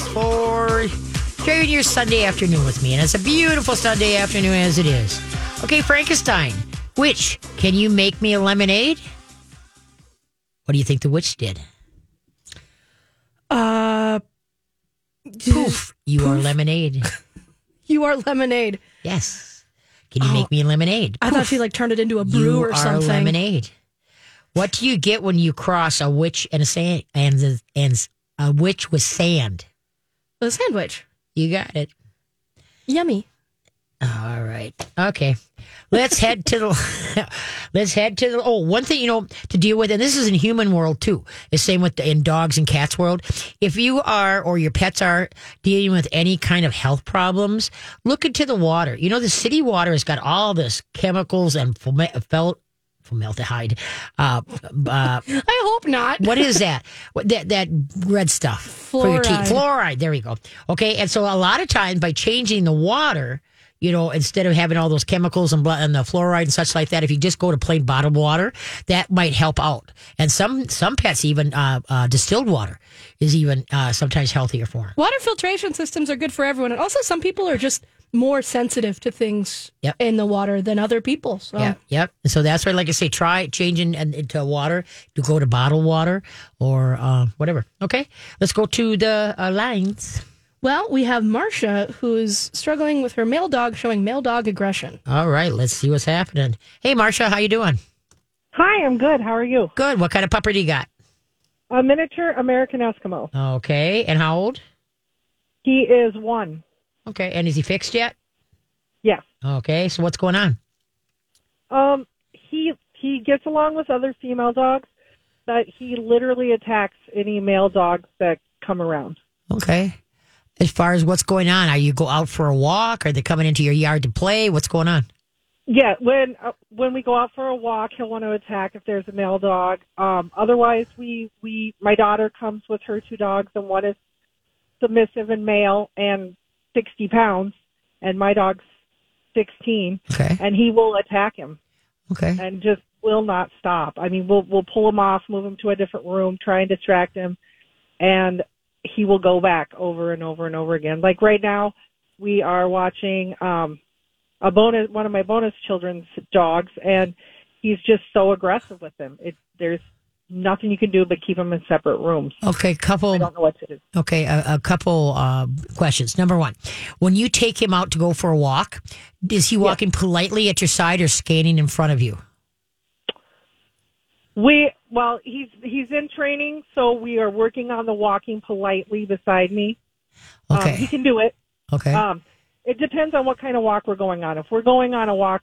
For sharing your Sunday afternoon with me. And it's a beautiful Sunday afternoon as it is. Okay, Frankenstein, which can you make me a lemonade? What do you think the witch did? Uh, Poof, you are lemonade. you are lemonade. Yes. Can you make me a lemonade? I thought she like turned it into a brew you or something. lemonade. What do you get when you cross a witch and a sand and and a witch with sand? A sandwich. You got it. Yummy. All right. Okay. Let's head to the let's head to the oh one thing you know to deal with and this is in human world too. The same with the, in dogs and cats world. If you are or your pets are dealing with any kind of health problems, look into the water. You know the city water has got all this chemicals and felt formaldehyde. Uh, uh, I hope not. what is that? What, that that red stuff for your teeth? Fluoride. Fluoride. There you go. Okay, and so a lot of times by changing the water, you know, instead of having all those chemicals and, and the fluoride and such like that, if you just go to plain bottled water, that might help out. And some some pets even uh, uh, distilled water is even uh, sometimes healthier for them. Water filtration systems are good for everyone, and also some people are just more sensitive to things Yep. in the water than other people. So Yeah, yep. And so that's why, like I say, try changing into water to go to bottled water or uh, whatever. Okay, let's go to the uh, lines. Well, we have Marcia who's struggling with her male dog showing male dog aggression. All right, let's see what's happening. Hey, Marcia, how you doing? Hi, I'm good. How are you? Good. What kind of pupper do you got? A miniature American Eskimo. Okay, and how old? He is one. Okay, and is he fixed yet? Yes. Okay, so what's going on? Um, he he gets along with other female dogs, but he literally attacks any male dogs that come around. Okay. As far as what's going on, are you go out for a walk? Are they coming into your yard to play? What's going on? Yeah, when uh, when we go out for a walk, he'll want to attack if there's a male dog. Um, otherwise, we we my daughter comes with her two dogs, and one is submissive and male and 60 pounds, and my dog's 16, Okay. and he will attack him. Okay. and just will not stop. I mean, we'll we'll pull him off, move him to a different room, try and distract him, and he will go back over and over and over again. Like right now, we are watching um a bonus one of my bonus children's dogs, and he's just so aggressive with them. It there's nothing you can do but keep him in separate rooms. Okay, couple. I don't know what to do. Okay, a, a couple uh, questions. Number one, when you take him out to go for a walk, is he walking politely at your side or scanning in front of you? We well, he's he's in training, so we are working on the walking politely beside me. Um, he can do it. Okay. Um, it depends on what kind of walk we're going on. If we're going on a walk,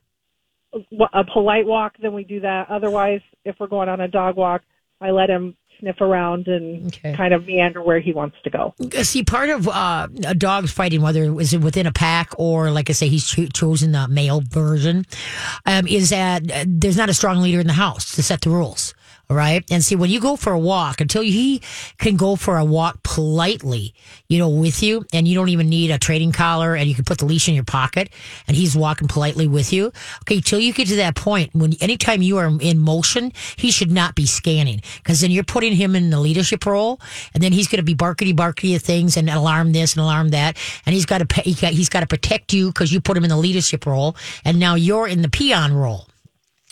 a polite walk, then we do that. Otherwise, if we're going on a dog walk, I let him sniff around and Okay. kind of meander where he wants to go. See, part of uh, a dog's fighting, whether it was within a pack or, like I say, he's cho- chosen the male version, um, is that uh, there's not a strong leader in the house to set the rules. Right. And see, when you go for a walk, until he can go for a walk politely, you know, with you, and you don't even need a training collar and you can put the leash in your pocket and he's walking politely with you. Okay. Till you get to that point, when anytime you are in motion, he should not be scanning because then you're putting him in the leadership role and then he's going to be barkety barkety of things and alarm this and alarm that. And he's got to, he's got to protect you because you put him in the leadership role. And now you're in the peon role.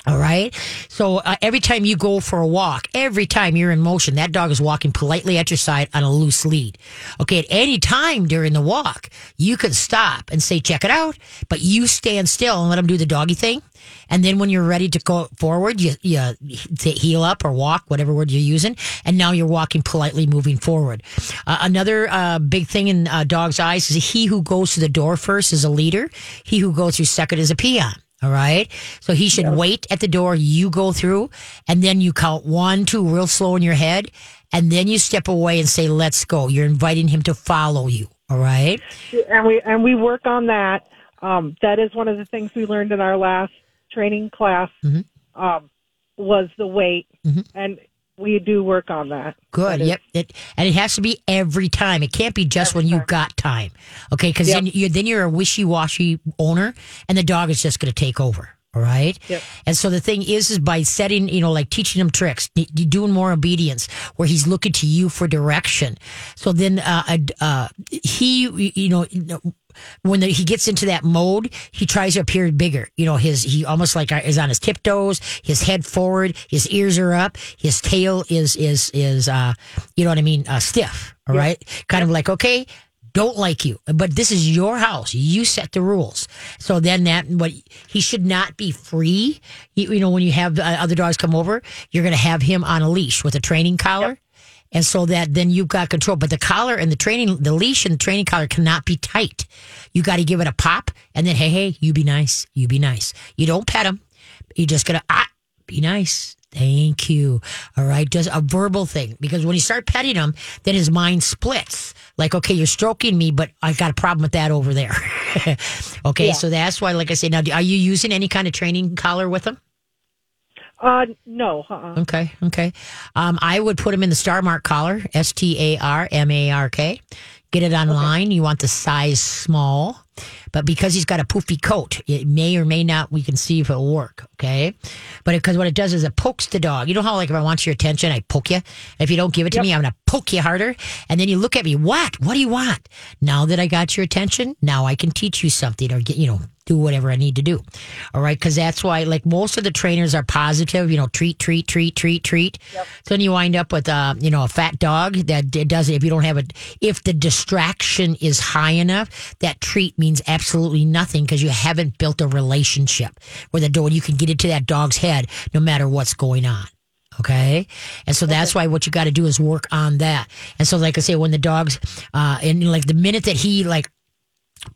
All right. So uh, every time you go for a walk, every time you're in motion, that dog is walking politely at your side on a loose lead. Okay. At any time during the walk, you can stop and say, check it out, but you stand still and let him do the doggy thing. And then when you're ready to go forward, you, you heel up or walk, whatever word you're using. And now you're walking politely moving forward. Uh, another uh, big thing in uh, dogs' eyes is he who goes to the door first is a leader. He who goes through second is a peon. All right. So he should wait at the door. You go through and then you count one, two, real slow in your head. And then you step away and say, let's go. You're inviting him to follow you. All right. And we and we work on that. Um, that is one of the things we learned in our last training class. Mm-hmm. Um, was the wait, and we do work on that. Good. That Yep. It, and it has to be every time. It can't be just when you got time. Okay. Cause then, you, then you're a wishy washy owner and the dog is just going to take over. All right. Yep. And so the thing is, is by setting, you know, like teaching him tricks, doing more obedience where he's looking to you for direction. So then, uh, uh, uh he, you know, when the, he gets into that mode, he tries to appear bigger. You know, his, he almost like is on his tiptoes, his head forward, his ears are up, his tail is, is, is, uh, you know what I mean? Uh, stiff. All right. Kind of like, okay, don't like you, but this is your house. You set the rules. So then that what he should not be free. You, you know, when you have uh, other dogs come over, you're going to have him on a leash with a training collar. And so that then you've got control. But the collar and the training, the leash and the training collar cannot be tight. You got to give it a pop and then, hey, hey, you be nice. You be nice. You don't pet him. You just got to, ah, be nice. Thank you. All right. Just a verbal thing. Because when you start petting him, then his mind splits. Like, okay, you're stroking me, but I got a problem with that over there. okay. Yeah. So that's why, like I said, now, are you using any kind of training collar with him? Uh, no. Uh-uh. Okay, okay. Um, I would put him in the StarMark collar, S T A R M A R K. Get it online. You want the size small, but because he's got a poofy coat, it may or may not. We can see if it'll work. Okay, but because what it does is it pokes the dog. You know how like if I want your attention, I poke you. If you don't give it to Yep. me, I'm gonna poke you harder, and then you look at me. What? What do you want? Now that I got your attention, now I can teach you something or get you know do whatever I need to do. All right. Cause that's why like most of the trainers are positive, you know, treat, treat, treat, treat, treat. So then you wind up with, uh, you know, a fat dog that it does it. If you don't have it, if the distraction is high enough, that treat means absolutely nothing because you haven't built a relationship where the dog, you can get into that dog's head no matter what's going on. Okay. And so that's why what you got to do is work on that. And so, like I say, when the dogs, uh, and like the minute that he like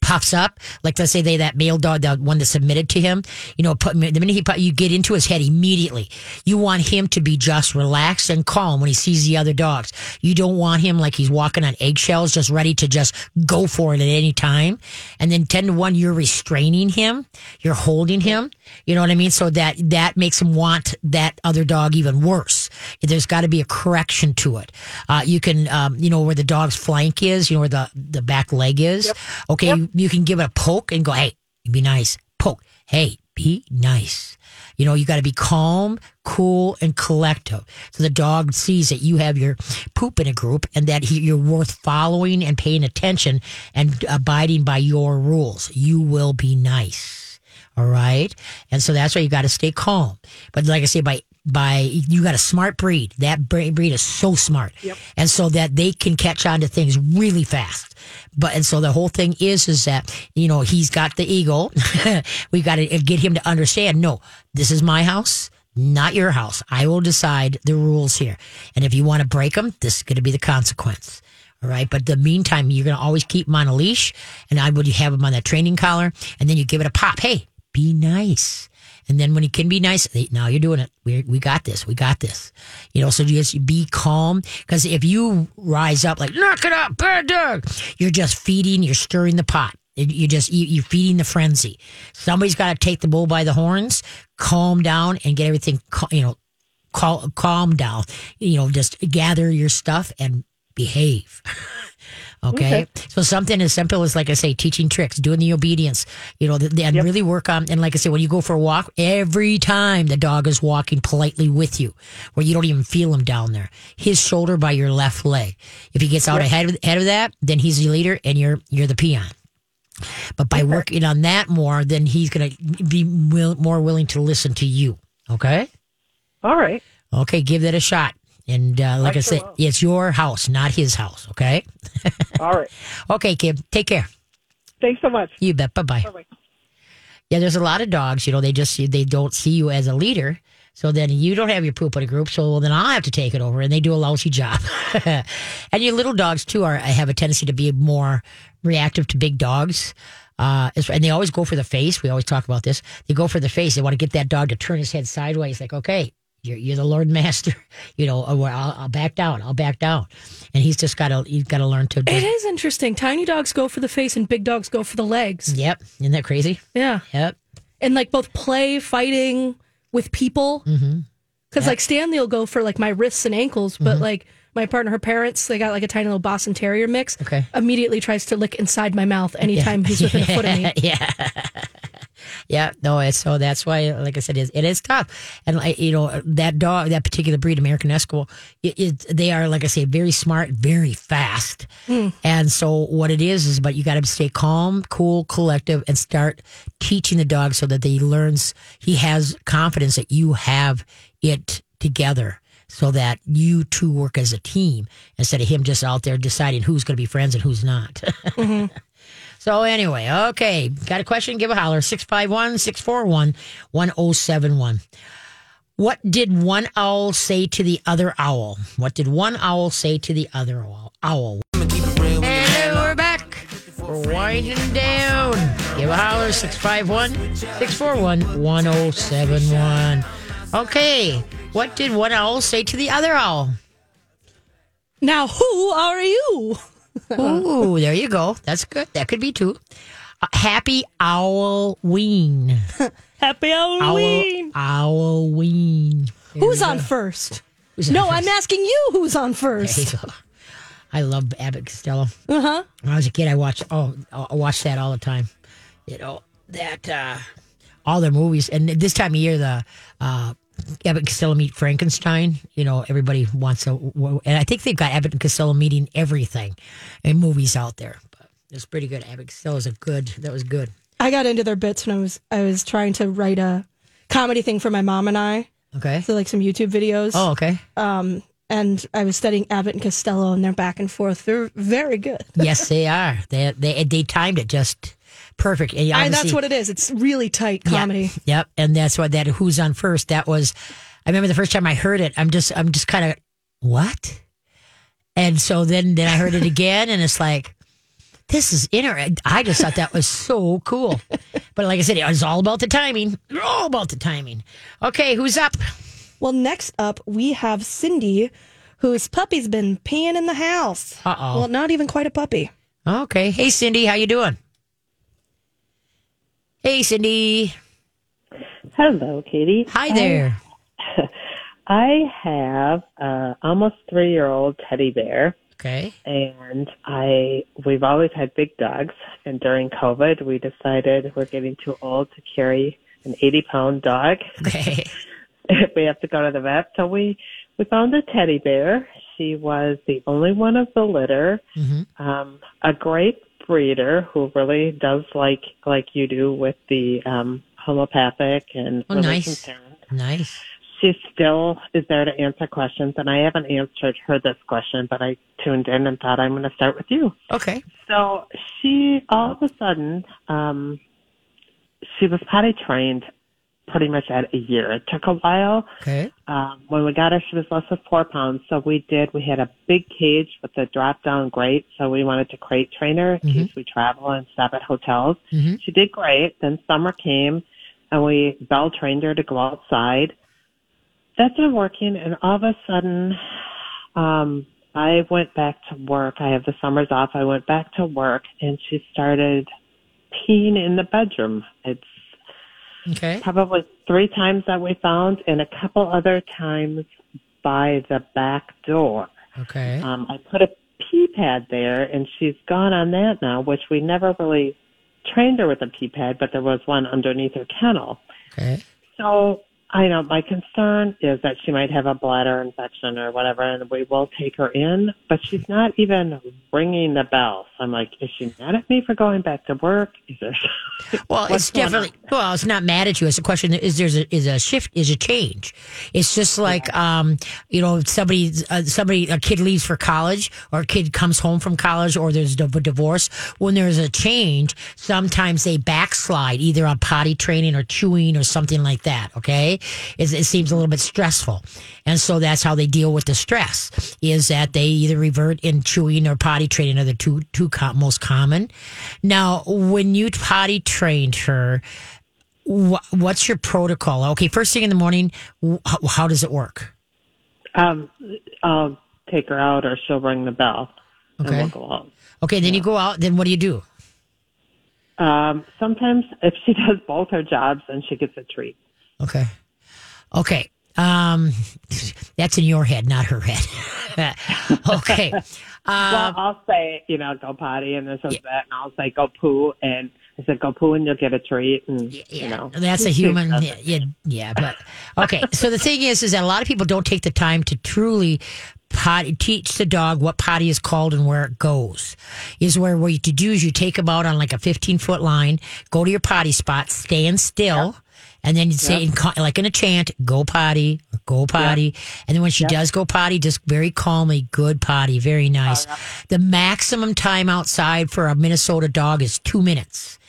puffs up, like let's say they that male dog, the one that submitted to him, you know, put, the minute he put, you get into his head immediately. You want him to be just relaxed and calm when he sees the other dogs. You don't want him like he's walking on eggshells, just ready to just go for it at any time. And then ten to one, you're restraining him, you're holding him. You know what I mean? So that that makes him want that other dog even worse. There's got to be a correction to it. Uh, you can, um, you know, where the dog's flank is, you know, where the the back leg is. Okay, you, you can give it a poke and go, hey, be nice. Poke. Hey, be nice. You know, you got to be calm, cool, and collective. So the dog sees that you have your poop in a group and that he, you're worth following and paying attention and abiding by your rules. You will be nice. All right. And so that's why you got to stay calm. But like I say, by, by, you got a smart breed. That breed is so smart. Yep. And so that they can catch on to things really fast. But, and so the whole thing is, is that, you know, he's got the eagle. we got to uh, get him to understand, no, this is my house. Not your house. I will decide the rules here. And if you want to break them, this is going to be the consequence. All right. But the meantime, you're going to always keep him on a leash and I would have him on that training collar and then you give it a pop. Hey, be nice. And then when he can be nice, hey, now you're doing it. We we got this. We got this. You know, so just be calm. Because if you rise up like knock it up, bad dog, you're just feeding. You're stirring the pot. You just you, you're feeding the frenzy. Somebody's got to take the bull by the horns, calm down, and get everything. You know, cal- calm down. You know, just gather your stuff and behave. Okay? Okay. So something as simple as, like I say, teaching tricks, doing the obedience, you know, and really work on, and like I say, when you go for a walk, every time the dog is walking politely with you, where you don't even feel him down there, his shoulder by your left leg. If he gets out ahead, of, ahead of that, then he's the leader and you're, you're the peon. But by working on that more, then he's going to be will, more willing to listen to you. Okay? All right. Okay, give that a shot. And uh, like I, I said, will. it's your house, not his house. Okay? All right. Okay, Kim. Take care. Thanks so much. You bet. Bye bye. Yeah, there's a lot of dogs. You know, they just they don't see you as a leader. So then you don't have your poop in a group. So then I'll have to take it over, and they do a lousy job. and your little dogs too are have a tendency to be more reactive to big dogs. Uh, and they always go for the face. We always talk about this. They go for the face. They want to get that dog to turn his head sideways. Like, okay, you're, you're the Lord Master. You know, or I'll, I'll back down. I'll back down. And he's just got to he's got to learn to. It Just, interesting. Tiny dogs go for the face and big dogs go for the legs. yep. Isn't that crazy? Yeah. Yep. And like both play, fighting with people. Because Mm-hmm. like Stanley will go for like my wrists and ankles, but like my partner, her parents, they got like a tiny little Boston Terrier mix. Okay. Immediately tries to lick inside my mouth anytime he's within a foot of me. yeah. Yeah, no, it's so that's why, like I said, it, it is tough. And like, you know, that dog, that particular breed, American Eskimo, it, it, they are, like I say, very smart, very fast. Hmm. And so what it is is, but you got to stay calm, cool, collective, and start teaching the dog so that he learns, he has confidence that you have it together. So that you two work as a team instead of him just out there deciding who's going to be friends and who's not. Mm-hmm. So anyway, okay. Got a question? Give a holler. 651 641 1071. What did one owl say to the other owl? What did one owl say to the other owl? owl? And we're back. We're winding down. Give a holler. 651 641 1071. Okay. What did one owl say to the other owl? Now, who are you? Ooh, there you go. That's good. That could be two. Uh, happy Owlween. Happy Halloween. Owl, Owlween. Who's on first? Who's on no, first? I'm asking you who's on There you first. go. I love Abbott Costello. Uh huh. When I was a kid, I watched oh I watched that all the time. You know that uh, all their movies, and this time of year, the uh, Abbott and Costello meet Frankenstein. You know, everybody wants a, and I think they've got Abbott and Costello meeting everything in movies out there. But it's pretty good. Abbott Costello is a good. That was good. I got into their bits when I was I was trying to write a comedy thing for my mom and I. Okay. So like some YouTube videos. Oh, okay. Um, and I was studying Abbott and Costello, and they're back and forth. They're very good. yes, they are. They they they timed it just perfect. And I, that's what it is. It's really tight Yeah. comedy. Yep, and that's what that who's on first. That was. I remember the first time I heard it. I'm just I'm just kind of what, and so then then I heard it again, and it's like. This is inter. I just thought that was so cool, but like I said, it was all about the timing. All about the timing. Okay, who's up? Well, next up we have Cindy, whose puppy's been peeing in the house. Uh-oh. Well, not even quite a puppy. Okay, hey Cindy, how you doing? Hey Cindy, Hello, Katie. hi there. I have a almost three year old teddy bear Okay, and I we've always had big dogs and during COVID we decided we're getting too old to carry an eighty pound dog. okay, we have to go to the vet. So we we found a teddy bear. She was the only one of the litter. Um, a great breeder who really does like like you do with the um homeopathic and Oh, nice. nice. she still is there to answer questions and I haven't answered her this question, but I tuned in and thought I'm going to start with you. Okay, So she all of a sudden, um, she was potty trained pretty much at a year. It took a while. okay, Um, when we got her, she was less than four pounds. So we did, we had a big cage with a drop down grate. So we wanted to crate train her in case we travel and stop at hotels. Mhm. She did great. Then summer came and we bell trained her to go outside. That's been working. And all of a sudden, um, I went back to work. I have the summers off. I went back to work and she started peeing in the bedroom. It's okay. probably three times that we found and a couple other times by the back door. Okay. Um, I put a pee pad there and she's gone on that now, which we never really trained her with a pee pad, but there was one underneath her kennel. Okay. So I know my concern is that she might have a bladder infection or whatever, and we will take her in, but she's not even ringing the bell. So I'm like, is she mad at me for going back to work? Is there? Well, it's definitely well. It's not mad at you. It's a question: is there's a is a shift? Is a change? It's just like um, you know, somebody uh, somebody a kid leaves for college, or a kid comes home from college, or there's a divorce. When there's a change, sometimes they backslide either on potty training or chewing or something like that. Okay, it, it seems a little bit stressful, and so that's how they deal with the stress. Is that they either revert in chewing or potty training are the two two most common. Now, when you potty trained her, wh- what's your protocol? Okay, first thing in the morning, how, does it work? Um, I'll take her out, or she'll ring the bell, Okay. and we'll go out. Okay, then you go out. Then what do you do? Um, sometimes if she does both her jobs, then she gets a treat. Okay, okay. Um, that's in your head, not her head. okay. well, I'll say, you know, go potty and this and that, and I'll say go poo, and I said, "Go poo and you'll get a treat." And you know, That's a human. Yeah, yeah, yeah, but okay. So the thing is, is that a lot of people don't take the time to truly potty teach the dog what potty is called and where it goes. Is where what you to do is you take them out on like a fifteen foot line, go to your potty spot, stand still. And then you say, in, co- like in a chant, go potty, go potty. And then when she does go potty, just very calmly, good potty, very nice. Oh, the maximum time outside for a Minnesota dog is two minutes.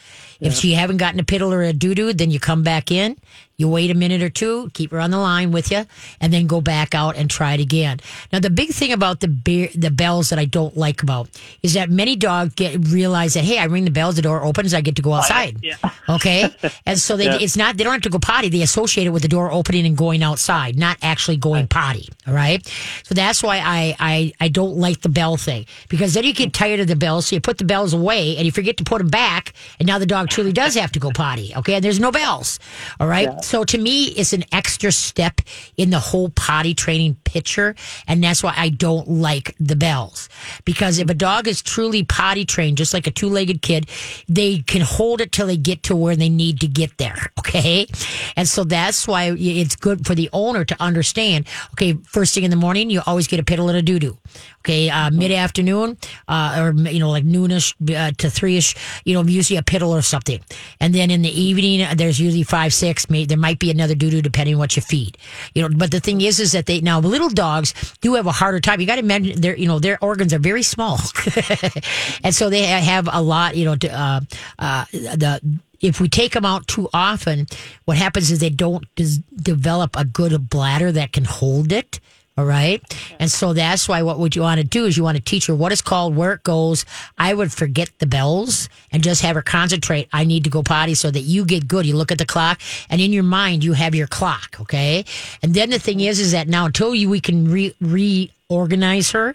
If she haven't gotten a piddle or a doo doo, then you come back in, you wait a minute or two, keep her on the line with you, and then go back out and try it again. Now, the big thing about the bear, the bells that I don't like about is that many dogs get realize that hey, I ring the bells, the door opens, I get to go oh, outside. Okay, and so they Yeah. it's not they don't have to go potty. They associate it with the door opening and going outside, not actually going potty. All right, so that's why I I I don't like the bell thing because then you get tired of the bells, so you put the bells away and you forget to put them back, and now the dog truly does have to go potty. Okay, and there's no bells. All right, so to me, it's an extra step in the whole potty training picture, and that's why I don't like the bells because if a dog is truly potty trained, just like a two-legged kid, they can hold it till they get to where they need to get there. Okay, and so that's why it's good for the owner to understand. Okay, first thing in the morning, you always get a piddle and a doo doo. Okay, uh, mid afternoon, uh, or you know, like noonish uh, to three ish, you know, usually a piddle or something. And then in the evening, there's usually five, six. Maybe there might be another doo doo depending on what you feed. You know, but the thing is, is that they now little dogs do have a harder time. You got to imagine their, you know, their organs are very small, and so they have a lot. You know, to, uh, uh, the if we take them out too often, what happens is they don't des- develop a good bladder that can hold it. All right. And so that's why what would you want to do is you want to teach her what it's called, where it goes. I would forget the bells and just have her concentrate. I need to go potty so that you get good. You look at the clock and in your mind you have your clock. Okay. And then the thing is, is that now until you, we can re, re organize her,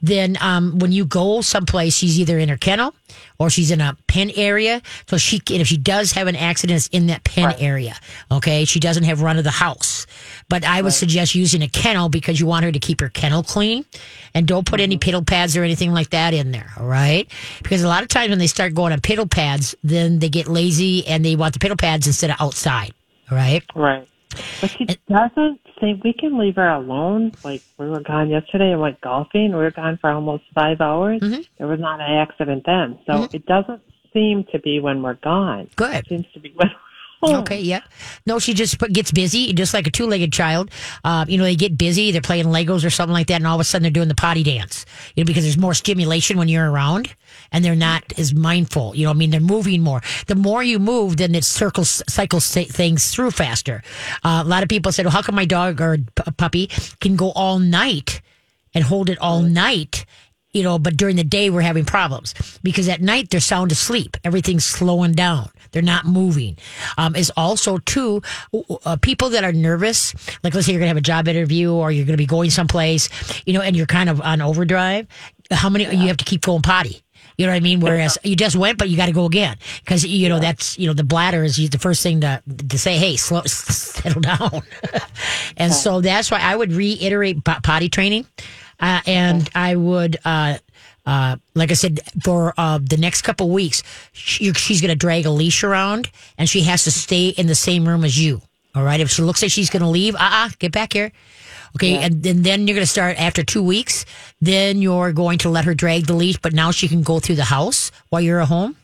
then um, when you go someplace, she's either in her kennel or she's in a pen area. So she can, if she does have an accident, it's in that pen area. Okay, she doesn't have run of the house. But I would suggest using a kennel because you want her to keep her kennel clean, and don't put any piddle pads or anything like that in there. All right, because a lot of times when they start going on piddle pads, then they get lazy and they want the piddle pads instead of outside. All right. Right. But she doesn't say we can leave her alone. Like we were gone yesterday and went golfing. We were gone for almost five hours. Mm-hmm. There was not an accident then. So it doesn't seem to be when we're gone. Good. It seems to be when we're. Okay, yeah. No, she just gets busy, just like a two legged child. Uh, you know, they get busy, they're playing Legos or something like that, and all of a sudden they're doing the potty dance. You know, because there's more stimulation when you're around and they're not as mindful. You know, I mean, they're moving more. The more you move, then it circles, cycles things through faster. Uh, a lot of people said, well, how come my dog or p- puppy can go all night and hold it all night? you know, but during the day we're having problems because at night they're sound asleep. Everything's slowing down. They're not moving. Um, is also too uh, people that are nervous. Like let's say you're gonna have a job interview or you're gonna be going someplace, you know, and you're kind of on overdrive. How many you have to keep going potty? You know what I mean? Whereas you just went, but you got to go again because you know that's you know the bladder is the first thing to to say, hey, slow, settle down. and so that's why I would reiterate po- potty training, uh, and I would. Uh, uh, like I said, for uh, the next couple weeks, she, she's going to drag a leash around, and she has to stay in the same room as you. All right. If she looks like she's going to leave, uh, uh get back here. Okay, and then, then you're going to start after two weeks. Then you're going to let her drag the leash, but now she can go through the house while you're at home.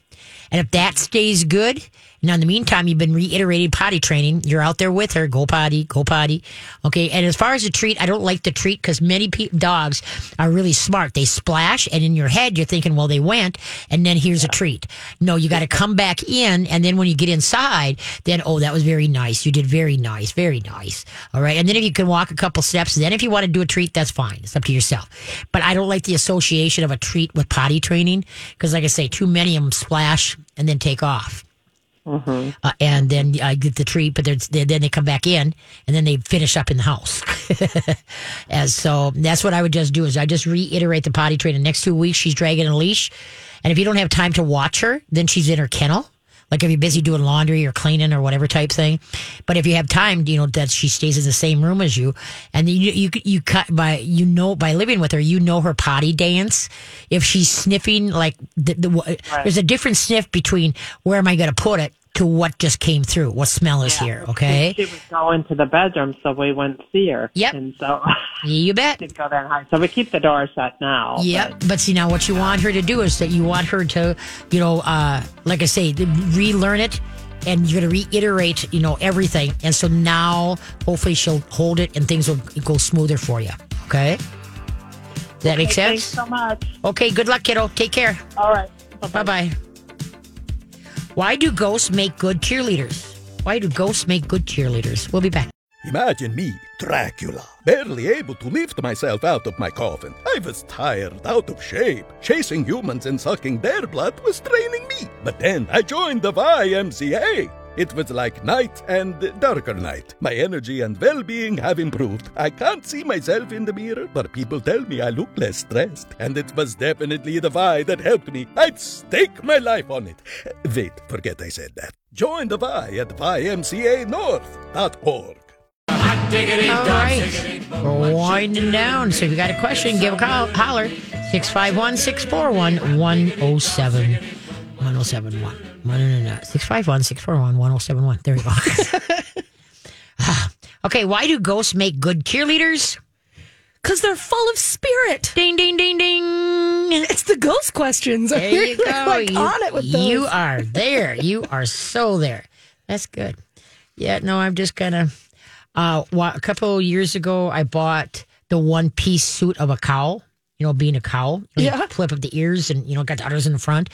And if that stays good, now in the meantime, you've been reiterating potty training. You're out there with her. Go potty, go potty. Okay. And as far as the treat, I don't like the treat because many pe- dogs are really smart. They splash, and in your head, you're thinking, well, they went, and then here's a treat. No, you got to come back in, and then when you get inside, then oh, that was very nice. You did very nice, very nice. All right. And then if you can walk a couple steps, then if you want to do a treat, that's fine. It's up to yourself. But I don't like the association of a treat with potty training because, like I say, too many of them splash and then take off. Uh, and then I get the treat, but there's- then they come back in, and then they finish up in the house. As so, that's what I would just do is I just reiterate the potty training. Next two weeks, she's dragging a leash, and if you don't have time to watch her, then she's in her kennel. Like if you're busy doing laundry or cleaning or whatever type thing. But if you have time, you know that she stays in the same room as you, and you you you cut by you know by living with her, you know her potty dance. If she's sniffing, like the, the there's a different sniff between where am I going to put it to what just came through, what smell is here. Okay, She would go into the bedroom so we wouldn't see her. Yep. And so you bet. she'd go that high. So we keep the door shut now. Yep. But see, now what you want her to do is that you want her to, you know, uh, like I say, relearn it and you're going to reiterate, you know, everything. And so now hopefully she'll hold it and things will go smoother for you. Okay. Does that make But sense? Thanks so much. Okay. Good luck, kiddo. Take care. All right. Bye bye. Why do ghosts make good cheerleaders? Why do ghosts make good cheerleaders? We'll be back. Imagine me, Dracula, barely able to lift myself out of my coffin. I was tired, out of shape. Chasing humans and sucking their blood was draining me. But then I joined the YMCA. It was like night and darker night. My energy and well being have improved. I can't see myself in the mirror, but people tell me I look less stressed. And it was definitely the Y that helped me. I'd stake my life on it. Wait, forget I said that. Join the Y at ymcanorth.org. All right. We're winding down. So if you got a question, give a call, holler. 651 641 107 1071. 651 641 1071. There you go. Okay. Why do ghosts make good cheerleaders? Because they're full of spirit. Ding, ding, ding, ding. It's the ghost questions. There you go. like you, on it with those. you are there. You are so there. That's good. Yeah, no, I'm just gonna. Uh, a couple of years ago, I bought the one piece suit of a cow. You know, being a cow, you Yeah. flip up the ears and you know got the udders in the front.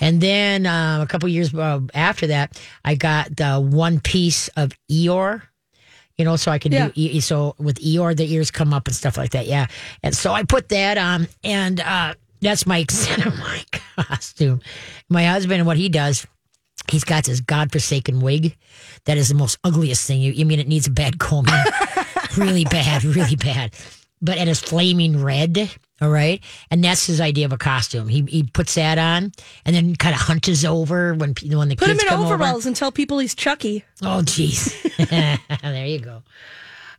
And then uh, a couple years uh, after that, I got the one piece of Eeyore. You know, so I can Yeah. do E- so with Eeyore, the ears come up and stuff like that. Yeah, and so I put that on, and uh, that's my extent of my costume. My husband, what he does, he's got this godforsaken wig that is the most ugliest thing. You, you mean it needs a bad combing, really bad, really bad. But it is flaming red. All right, and that's his idea of a costume. He he puts that on, and then kind of hunches over when when the Put him kids in come over. overalls and tell people he's Chucky. Oh, jeez. there you go.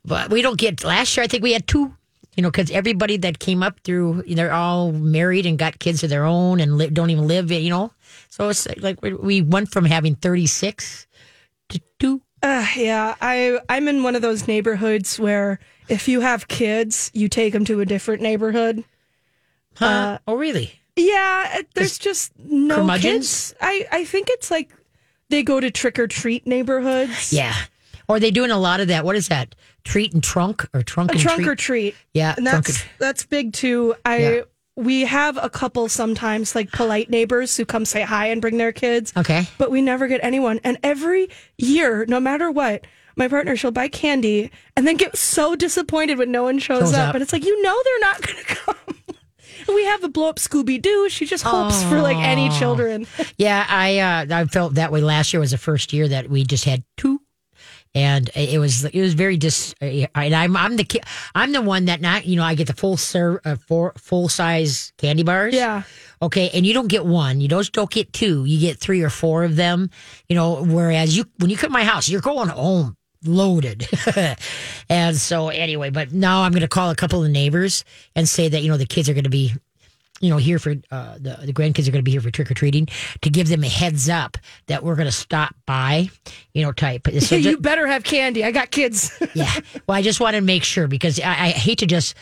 But we don't get, last year, I think we had two, you know, because everybody that came up through, they're all married and got kids of their own and li- don't even live, you know. So it's like we, we went from having 36 to two. Uh, yeah, I I'm in one of those neighborhoods where if you have kids, you take them to a different neighborhood. Huh? Uh, oh, really? Yeah, uh, there's just no curmudgeons? kids. I I think it's like they go to trick or treat neighborhoods. Yeah. Or are they doing a lot of that? What is that? Treat and trunk or trunk a and trunk treat? or treat. Yeah, and that's that's big too. I Yeah. we have a couple sometimes like polite neighbors who come say hi and bring their kids. Okay. but we never get anyone. And every year, no matter what, my partner she'll buy candy and then get so disappointed when no one shows, Shows up. up. And it's like you know they're not going to come. We have a blow up Scooby Doo. She just hopes for like any children. Yeah, I uh, I felt that way last year was the first year that we just had two, and it was it was very dis. And I'm I'm the ki- I'm the one that not you know I get the full ser uh, for full size candy bars. Yeah. Okay, and you don't get one. You don't don't get two. You get three or four of them. You know, whereas you when you come to my house, you're going home loaded. and so anyway, but now I'm going to call a couple of neighbors and say that you know the kids are going to be you know, here for uh, the the grandkids are going to be here for trick or treating to give them a heads up that we're going to stop by, you know, type. So you ju- better have candy. I got kids. yeah. Well, I just want to make sure because I, I hate to just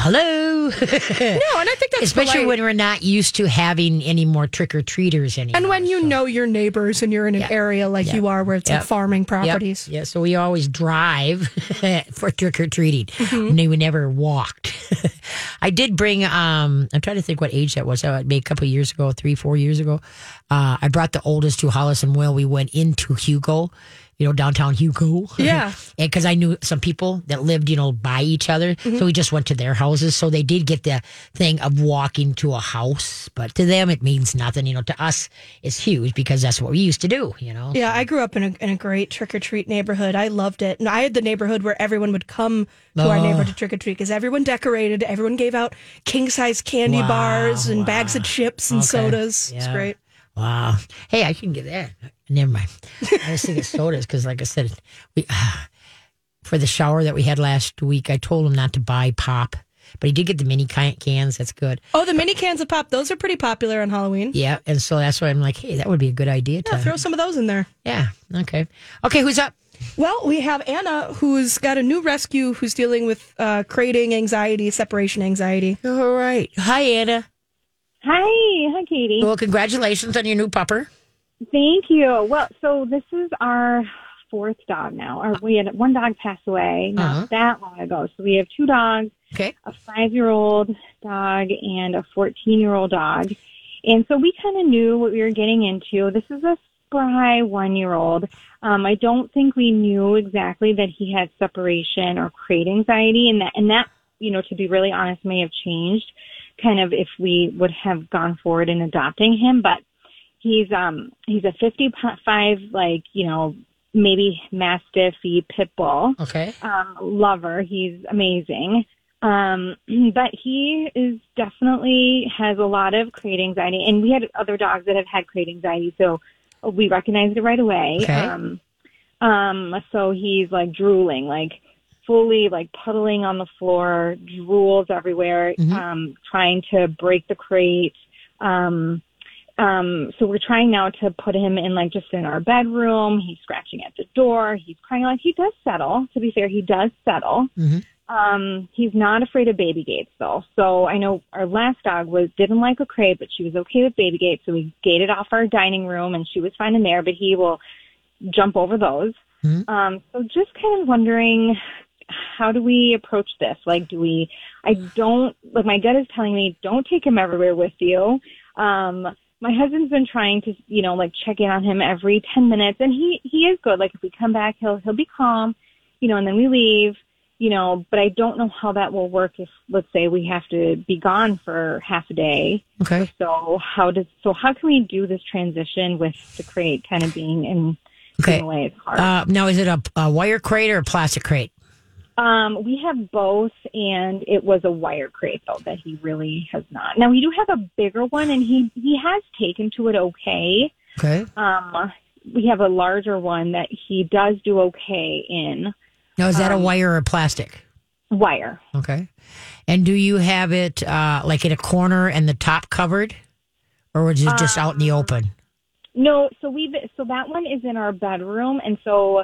hello, no, and I think that's especially polite. when we're not used to having any more trick or treaters anymore. and when you know your neighbors and you're in an Yeah. area like Yeah. you are where it's like farming properties. Yeah, so we always drive for trick or treating. Mm-hmm. We never walked. I did bring. Um, I'm trying to think what age that was. Uh, maybe a couple of years ago, three, four years ago. Uh, I brought the oldest to Hollis and Will. We went into Hugo, you know, downtown Hugo. Yeah. and because I knew some people that lived, you know, by each other, Mm-hmm. so we just went to their houses. So they did get the thing of walking to a house, but to them it means nothing. You know, to us it's huge because that's what we used to do. You know. Yeah, I grew up in a, in a great trick or treat neighborhood. I loved it. And I had the neighborhood where everyone would come to our Oh. neighborhood to trick or treat because everyone decorated, everyone gave out king size candy Wow, bars and wow. bags of chips and Okay. sodas. It's Yeah. great. Wow. Hey, I can get that. Never mind. I just think it's sodas because, like I said, we for the shower that we had last week, I told him not to buy pop, but he did get the mini cans. That's good. Oh, the mini cans of pop, those are pretty popular on Halloween. Yeah, and so that's why I'm like, hey, that would be a good idea to Yeah, throw some of those in there. Yeah. Okay. Okay. Who's up? Well, we have Anna, who's got a new rescue who's dealing with uh, crating anxiety, separation anxiety. All right. Hi, Anna. Hi, hi, Katie. Well, congratulations on your new pupper. Thank you. Well, so this is our fourth dog now. Our, we had one dog pass away not Uh-huh. that long ago. So we have two dogs, Okay. a five-year-old dog and a 14-year-old dog. And so we kind of knew what we were getting into. This is a spry one-year-old. Um, I don't think we knew exactly that he had separation or crate anxiety, and that, and that, you know, to be really honest, may have changed kind of if we would have gone forward in adopting him. But he's um he's a 55 like you know maybe mastiffy pit bull Okay. um lover he's amazing um but he is definitely has a lot of crate anxiety and we had other dogs that have had crate anxiety so we recognized it right away Okay. um um so he's like drooling like fully like puddling on the floor drools everywhere Mhm. um trying to break the crate um um, so we're trying now to put him in like just in our bedroom. He's scratching at the door. He's crying. Like he does settle. To be fair, he does settle. Mhm. Um, he's not afraid of baby gates though. So I know our last dog was didn't like a crate, but she was okay with baby gates. So we gated off our dining room, and she was fine in there. But he will jump over those. Mhm. Um, so just kind of wondering how do we approach this? Like, do we, I don't, like my gut is telling me, don't take him everywhere with you. Um, my husband's been trying to, you know, like check in on him every 10 minutes and he, he is good. Like if we come back, he'll, he'll be calm, you know, and then we leave, you know, but I don't know how that will work if, let's say we have to be gone for half a day. Okay. So how does, so how can we do this transition with the crate kind of being in, Okay. in a way it's hard? Uh, now, is it a, a wire crate or a plastic crate? Um, we have both, and it was a wire crate though that he really has not. Now we do have a bigger one, and he he has taken to it okay. Okay. Um, we have a larger one that he does do okay in Now, is that a Um, wire or plastic? wire. Okay. And do you have it uh, like in a corner and the top covered, or is it just out in the open? No, so we've so that one is in our bedroom, and so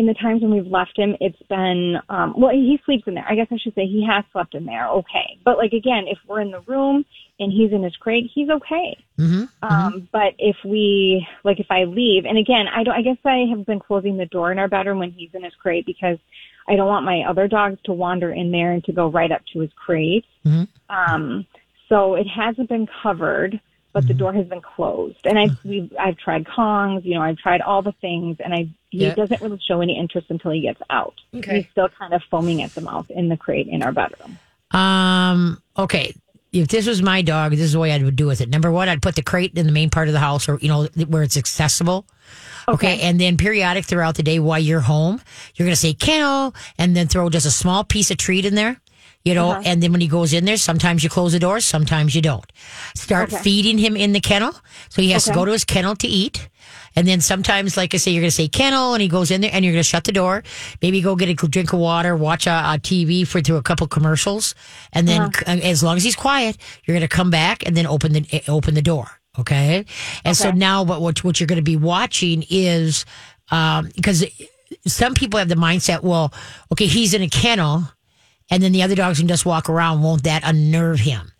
in the times when we've left him, it's been um well he sleeps in there. I guess I should say he has slept in there, okay. But like again, if we're in the room and he's in his crate, he's okay. Mm-hmm. Um, but if we, like, if I leave, and again, I don't, I guess I have been closing the door in our bedroom when he's in his crate because I don't want my other dogs to wander in there and to go right up to his crate. Mhm. Um, so it hasn't been covered, but the door has been closed. And I've, we've, I've tried Kongs, you know, I've tried all the things and I, he Yeah. doesn't really show any interest until he gets out. Okay. He's still kind of foaming at the mouth in the crate in our bedroom. Um. Okay. If this was my dog, this is the way I would do with it. Number one, I'd put the crate in the main part of the house, or you know where it's accessible. Okay. And then periodic throughout the day while you're home, you're going to say kennel, and then throw just a small piece of treat in there. You know, Uh-huh. and then when he goes in there, sometimes you close the door, sometimes you don't. Start Okay. feeding him in the kennel. So he has to go to his kennel to eat. And then sometimes, like I say, you're going to say kennel and he goes in there and you're going to shut the door. Maybe go get a drink of water, watch a, a TV for through a couple commercials. And then Uh-huh. as long as he's quiet, you're going to come back and then open the, eh, open the door. Okay. And so now what, what, what you're going to be watching is, um, because some people have the mindset, well, okay, he's in a kennel and then the other dogs can just walk around. Won't that unnerve him?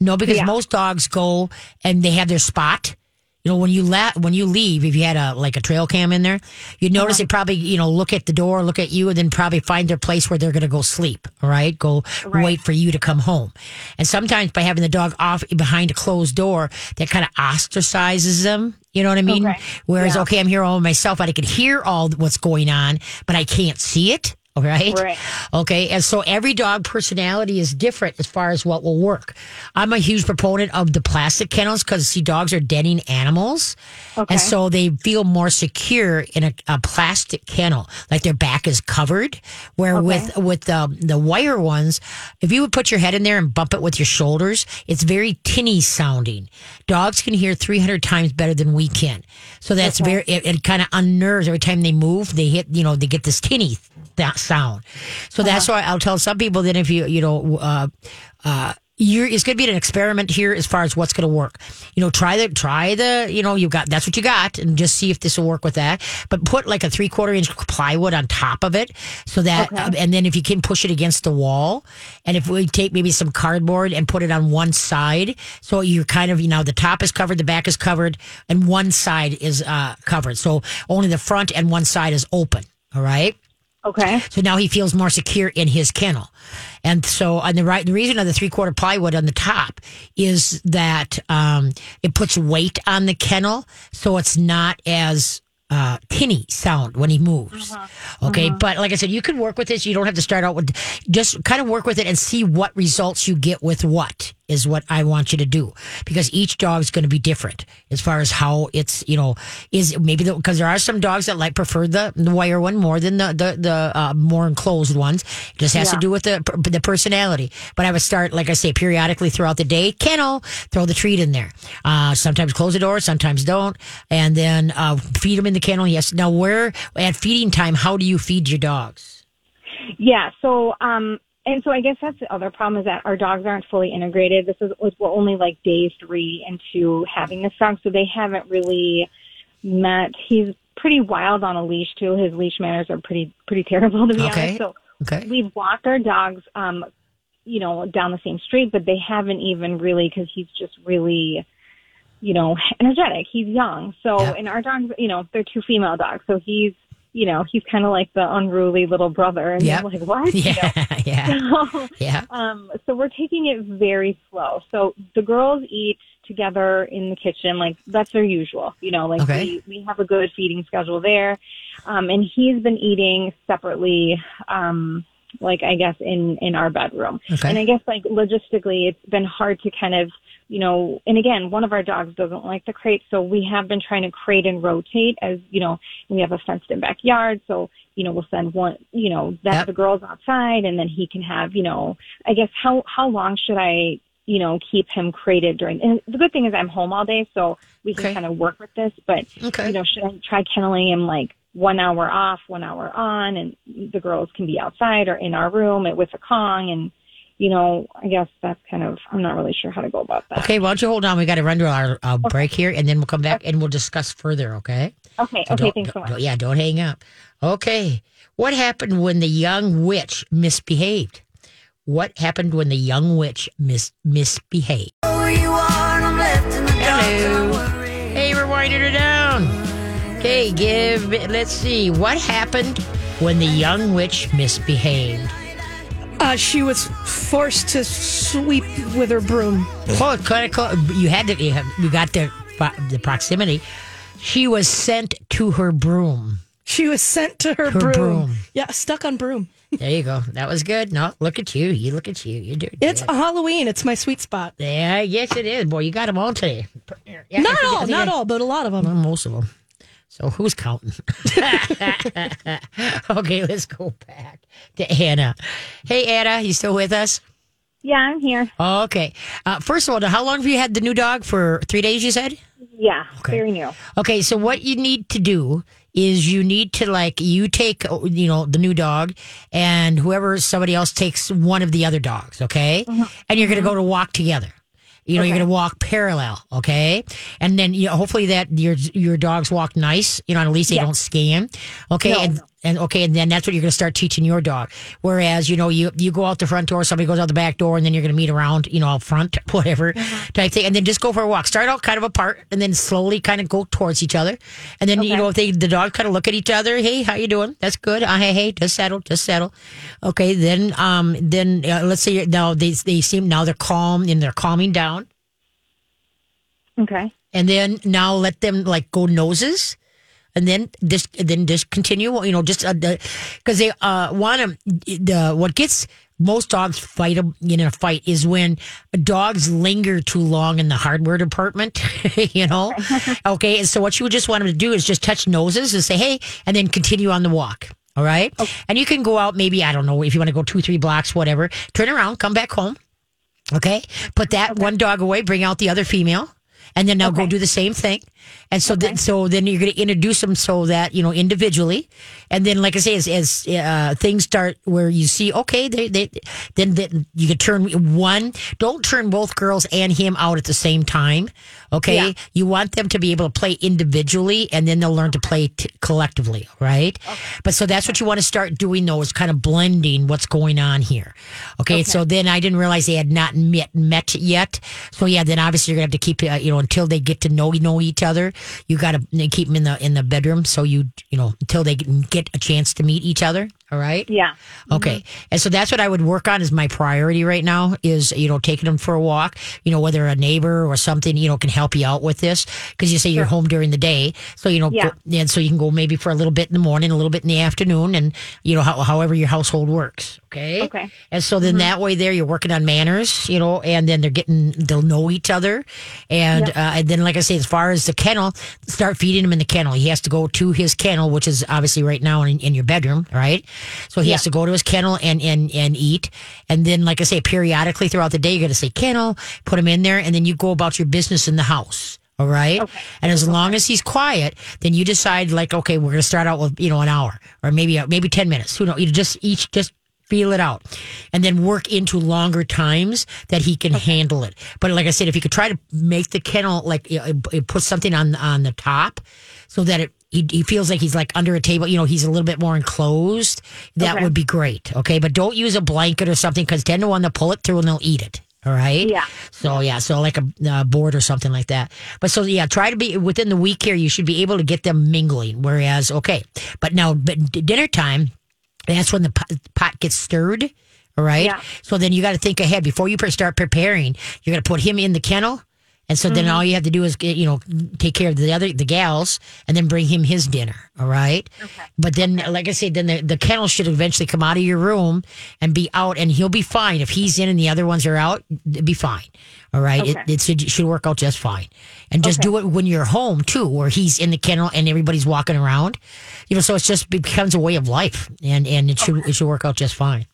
No, because Yeah. most dogs go and they have their spot. You know, when you la- when you leave, if you had a like a trail cam in there, you'd uh-huh. notice they probably you know look at the door, look at you, and then probably find their place where they're going to go sleep. All right, go wait for you to come home. And sometimes by having the dog off behind a closed door, that kind of ostracizes them. You know what I mean? Okay. Whereas, Yeah. okay, I'm here all myself, but I can hear all what's going on, but I can't see it. Right. Right. Okay. And so every dog personality is different as far as what will work. I'm a huge proponent of the plastic kennels because see, dogs are denning animals. Okay. And so they feel more secure in a, a plastic kennel, like their back is covered. Where with, with the, the wire ones, if you would put your head in there and bump it with your shoulders, it's very tinny sounding. Dogs can hear 300 times better than we can. So that's very, it, it kind of unnerves every time they move, they hit, you know, they get this tinny that sound. So that's why I'll tell some people that if you, you know, uh, uh, you're, it's going to be an experiment here as far as what's going to work. You know, try the, try the, you know, you've got, that's what you got and just see if this will work with that. But put like a three quarter inch plywood on top of it so that, and then if you can push it against the wall and if we take maybe some cardboard and put it on one side. So you're kind of, you know, the top is covered, the back is covered and one side is, uh, covered. So only the front and one side is open. All right. Okay. So now he feels more secure in his kennel. And so, and the right, the reason of the three quarter plywood on the top is that, um, it puts weight on the kennel. So it's not as, uh, tinny sound when he moves. Okay. But like I said, you can work with this. You don't have to start out with, just kind of work with it and see what results you get with what is what I want you to do because each dog's going to be different as far as how it's, you know, is maybe because there are some dogs that like prefer the, the wire one more than the, the, the, uh, more enclosed ones. It just has to do with the, the personality. But I would start, like I say, periodically throughout the day, kennel, throw the treat in there. Uh, sometimes close the door, sometimes don't. And then, uh, feed them in the kennel. Yes. Now where at feeding time, how do you feed your dogs? Yeah. So, um, and so I guess that's the other problem is that our dogs aren't fully integrated. This is we're only like day three into having this dog, so they haven't really met. He's pretty wild on a leash too. His leash manners are pretty pretty terrible to be Okay. honest. So Okay. we've walked our dogs, um, you know, down the same street, but they haven't even really because he's just really, you know, energetic. He's young, so Yeah. and our dogs, you know, they're two female dogs, so he's. You know, he's kind of like the unruly little brother, and Yep. you're like, what? You know? Yeah. Yeah. So, Yeah. um, so we're taking it very slow. So the girls eat together in the kitchen, like that's their usual. You know, like Okay. we, we have a good feeding schedule there. Um, and he's been eating separately, um, like I guess in in our bedroom. Okay. And I guess like logistically, it's been hard to kind of you know, and again, one of our dogs doesn't like the crate, so we have been trying to crate and rotate as, you know, we have a fenced in backyard, so, you know, we'll send one, you know, that Yep. the girls outside and then he can have, you know, I guess how, how long should I, you know, keep him crated during, and the good thing is I'm home all day, so we can Okay. kind of work with this, but, Okay. you know, should I try kenneling him like one hour off, one hour on, and the girls can be outside or in our room with a Kong and, you know, I guess that's kind of, I'm not really sure how to go about that. Okay, why don't you hold on? We got to run to our uh, break here, and then we'll come back and we'll discuss further. Okay. Okay. So Okay. Thanks so much. Yeah, don't hang up. Okay. What happened when the young witch misbehaved? What happened when the young witch mis- misbehaved? Hello. Hey, we're winding her down. Okay, give. Let's see. What happened when the young witch misbehaved? Uh, she was forced to sweep with her broom. Kind of close. You had to. You have- you got the the proximity. She was sent to her broom. She was sent to her, Her broom. broom. Yeah, stuck on broom. There you go. That was good. No, look at you. You look at you. You do. It's. Halloween. It's my sweet spot. Yeah, yes, it is. Boy, you got them all today. Yeah, not all, not all, but a lot of them. Well, most of them. So who's counting? okay, let's go back to Anna. Hey, Anna, you still with us? Yeah, I'm here. Okay. Uh, first of all, how long have you had the new dog? For three days, you said? Yeah. Okay. Very new. Okay, so what you need to do is you need to like you take uh, you know the new dog and whoever somebody else takes one of the other dogs, okay? And you're going to go to walk together. You know, you're going to walk parallel, okay? And then you know, hopefully that your your dogs walk nice, you know, at least they don't scan. Okay? No, and. And okay, and then that's what you're going to start teaching your dog. Whereas, you know, you you go out the front door, somebody goes out the back door, and then you're going to meet around, you know, out front, whatever type thing, and then just go for a walk. Start out kind of apart, and then slowly kind of go towards each other, and then you know if they the dog kind of look at each other, hey, how you doing? That's good. Uh, hey, hey, just settle, just settle. Okay, then um then uh, let's say you're- now they they seem now they're calm and they're calming down, Okay. and then now let them like go noses. And then just then just continue. You know, just because they uh, want to. The what gets most dogs fight in a fight is when dogs linger too long in the hardware department. you know, okay. And so what you would just want them to do is just touch noses and say hey, and then continue on the walk. All right, and you can go out maybe I don't know if you want to go two three blocks, whatever. Turn around, come back home. Okay, put that one dog away, bring out the other female, and then now go do the same thing. And so then, so then you're going to introduce them so that you know individually, and then like I say, as, as uh, things start where you see, okay, they, they then, then you can turn one. Don't turn both girls and him out at the same time. Okay, Yeah. you want them to be able to play individually, and then they'll learn to play t- collectively, right? But so that's what you want to start doing, though, is kind of blending what's going on here. Okay, so then I didn't realize they had not met met yet. So yeah, then obviously you're gonna have to keep uh, you know until they get to know know each other. You got to keep them in the in the bedroom, so you you know until they get a chance to meet each other. All right. Yeah. Okay. And so that's what I would work on as my priority right now is, you know, taking them for a walk, you know, whether a neighbor or something, you know, can help you out with this. Cause you say you're home during the day. So, you know, Yeah. go, and so you can go maybe for a little bit in the morning, a little bit in the afternoon and, you know, how, however your household works. Okay. Okay. And so then that way there you're working on manners, you know, and then they're getting, they'll know each other. And, uh, and then, like I say, as far as the kennel, start feeding him in the kennel. He has to go to his kennel, which is obviously right now in, in your bedroom, right? So he has to go to his kennel and, and, and eat. And then, like I say, periodically throughout the day, you're going to say kennel, put him in there, and then you go about your business in the house. All right. And as long as he's quiet, then you decide like, okay, we're going to start out with, you know, an hour or maybe, uh, maybe 10 minutes. Who knows? You just each, just feel it out and then work into longer times that he can handle it. But like I said, if you could try to make the kennel, like you know, it- put something on, on the top so that it, he, he feels like he's like under a table, you know, he's a little bit more enclosed. That Okay. would be great. Okay. But don't use a blanket or something because 10 to 1, they'll pull it through and they'll eat it. All right. Yeah. So yeah, so like a uh, board or something like that. But so yeah, try to be within the week here. You should be able to get them mingling. Whereas okay, but now but d- dinner time, that's when the pot, pot gets stirred. All right. Yeah. So then you got to think ahead before you start preparing. You're going to put him in the kennel. And so Mm-hmm. then all you have to do is get, you know, take care of the other, the gals and then bring him his dinner. All right. Okay. But then, like I said, then the, the kennel should eventually come out of your room and be out and he'll be fine. If he's in and the other ones are out, it'd be fine. All right. It, Okay. it should, should work out just fine. And just do it when you're home too, where he's in the kennel and everybody's walking around. You know, so it's just becomes a way of life and, and it should, it should work out just fine.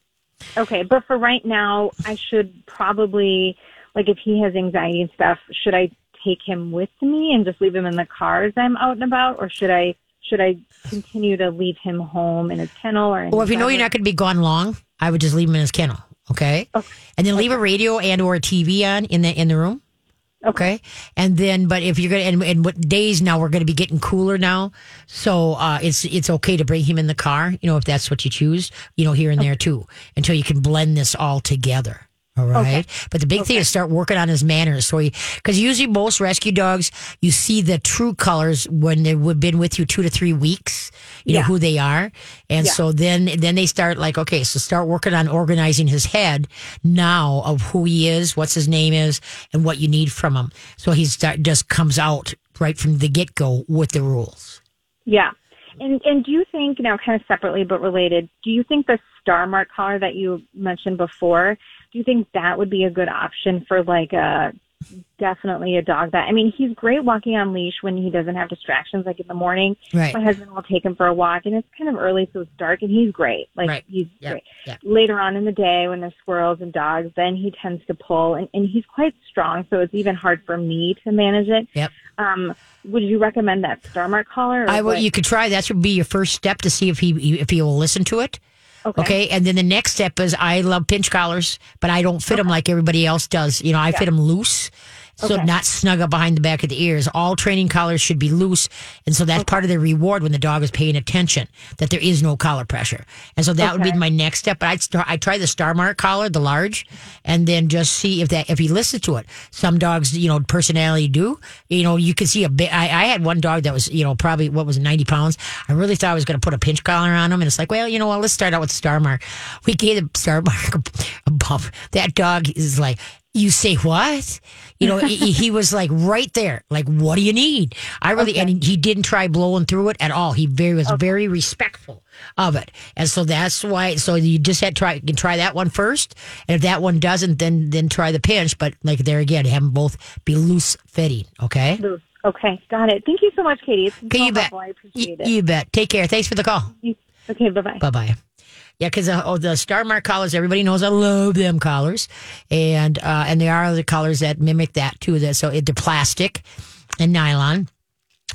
Okay, but for right now, I should probably like if he has anxiety and stuff, should I take him with me and just leave him in the car as I'm out and about, or should I should I continue to leave him home in his kennel or? Well, if you know you're not going to be gone long, I would just leave him in his kennel. Okay. okay. And then leave a radio and or a TV on in the in the room. Okay. And then, but if you're gonna, and, and what days now we're gonna be getting cooler now, so uh, it's it's okay to bring him in the car, you know, if that's what you choose, you know, here and there too, until you can blend this all together. All right. But the big thing is start working on his manners. So he, because usually most rescue dogs, you see the true colors when they've been with you two to three weeks, you know, who they are. And Yeah. so then, then they start like, okay, so start working on organizing his head now of who he is, what's his name is, and what you need from him. So he start, just comes out right from the get go with the rules. Yeah. And and do you think now, kind of separately but related, do you think the StarMark collar that you mentioned before, do you think that would be a good option for like a definitely a dog that I mean he's great walking on leash when he doesn't have distractions like in the morning. Right. My husband will take him for a walk and it's kind of early so it's dark and he's great. Like Right. he's Yeah. great. Yeah. Later on in the day when there's squirrels and dogs, then he tends to pull and, and he's quite strong so it's even hard for me to manage it. Yep. Um would you recommend that StarMark collar? Or I will, what? you could try. That should be your first step to see if he if he will listen to it. Okay. Okay. And then the next step is I love pinch collars, but I don't fit them like everybody else does. You know, I fit them loose. So Okay. not snug up behind the back of the ears. All training collars should be loose. And so that's part of the reward when the dog is paying attention that there is no collar pressure. And so that would be my next step. But I'd start, I try the StarMark collar, the large, and then just see if that, if he listens to it. Some dogs, you know, personality do, you know, you can see a bit. I, I had one dog that was, you know, probably what was it, 90 pounds. I really thought I was going to put a pinch collar on him. And it's like, well, you know what? Let's start out with StarMark. We gave the StarMark a, a bump. That dog is like, You say what? You know, he, he was like right there. Like, what do you need? I really, and he didn't try blowing through it at all. He very was very respectful of it, and so that's why. So you just had to try you can try that one first, and if that one doesn't, then then try the pinch. But like there again, have them both be loose fitting. Okay. Loose. Okay, got it. Thank you so much, Katie. It's been Okay, so you bet. I appreciate it. You bet. Take care. Thanks for the call. Okay, bye bye. Bye bye. Yeah, because uh, oh, the StarMark collars, everybody knows I love them collars, and uh, and there are other collars that mimic that too. That so it, plastic and nylon.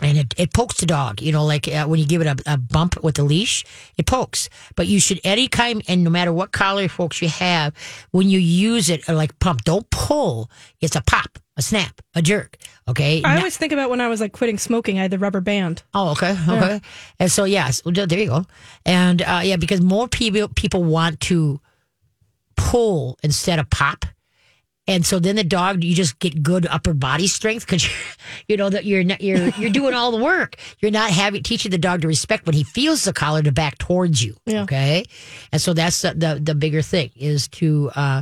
And it, it pokes the dog, you know, like uh, when you give it a, a bump with the leash, it pokes. But you should, any kind, and no matter what collar, folks, you have, when you use it, like pump, don't pull. It's a pop, a snap, a jerk. Okay. I always think about when I was like quitting smoking, I had the rubber band. Oh, okay, okay. And so yes, well, there you go. And uh, yeah, because more people people want to pull instead of pop. And so then the dog, you just get good upper body strength because you know that you're not, you're you're doing all the work. You're not having teaching the dog to respect when he feels the collar to back towards you. Yeah. Okay, and so that's the the, the bigger thing is to uh,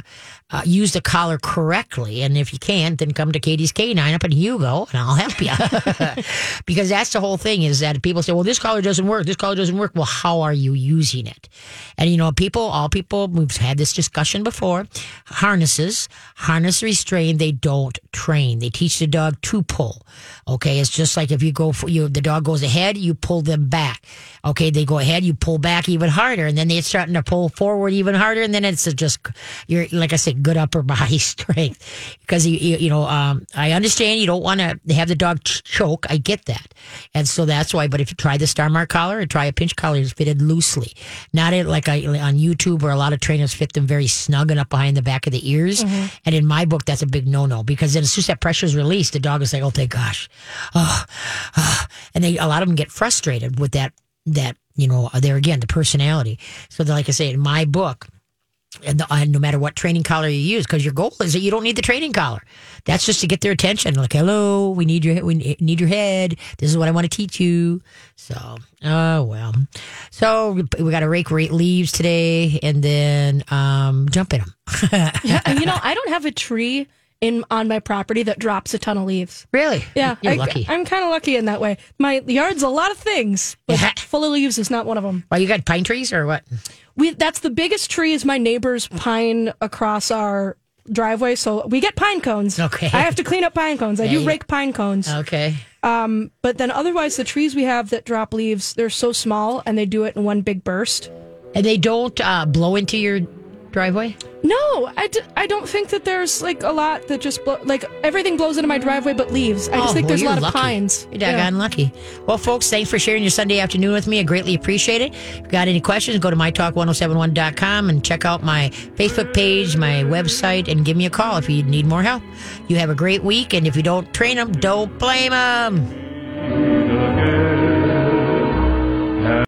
uh, use the collar correctly. And if you can't, then come to Katie's K9 up in Hugo, and I'll help you. because that's the whole thing is that people say, "Well, this collar doesn't work. This collar doesn't work." Well, how are you using it? And you know, people, all people, we've had this discussion before. Harnesses, harness restrain, they don't train. They teach the dog to pull. Okay, it's just like if you go for you, the dog goes ahead, you pull them back. Okay, they go ahead, you pull back even harder, and then they're starting to pull forward even harder, and then it's just you're like I said, good upper body strength because you you, you know um, I understand you don't want to have the dog ch- choke. I get that, and so that's why. But if you try the StarMark collar or try a pinch collar, it's fitted loosely, not it like I, on YouTube where a lot of trainers fit them very snug and up behind the back of the ears. And in my book, that's a big no no because then as soon as that pressure is released, the dog is like, oh thank gosh, oh, oh. and they a lot of them get frustrated with that that you know there again the personality. So like I say in my book and, no matter what training collar you use, because your goal is that you don't need the training collar. That's just to get their attention. Like, hello, we need your we need your head. This is what I want to teach you. So, oh well. So we got to rake rake leaves today, and then um, jump in them. Yeah, you know, I don't have a tree in on my property that drops a ton of leaves. really? Yeah, you're I, lucky. I'm kind of lucky in that way. My yard's a lot of things, but full of leaves is not one of them. well, you got pine trees or what? We that's the biggest tree is my neighbor's pine across our driveway, so we get pine cones. Okay. I have to clean up pine cones. I do Yeah. rake pine cones. Okay. But then otherwise the trees we have that drop leaves, they're so small and they do it in one big burst. And they don't uh, blow into your driveway. No, I, d- I don't think that there's like a lot that just blow, like everything blows into my driveway but leaves. I just Oh, think well, there's a you're lot of pines. You're daggone lucky. Well, folks, thanks for sharing your Sunday afternoon with me. I greatly appreciate it. If you got any questions, go to mytalk1071.com and check out my Facebook page, my website, and give me a call if you need more help. You have a great week, and if you don't train them, don't blame them.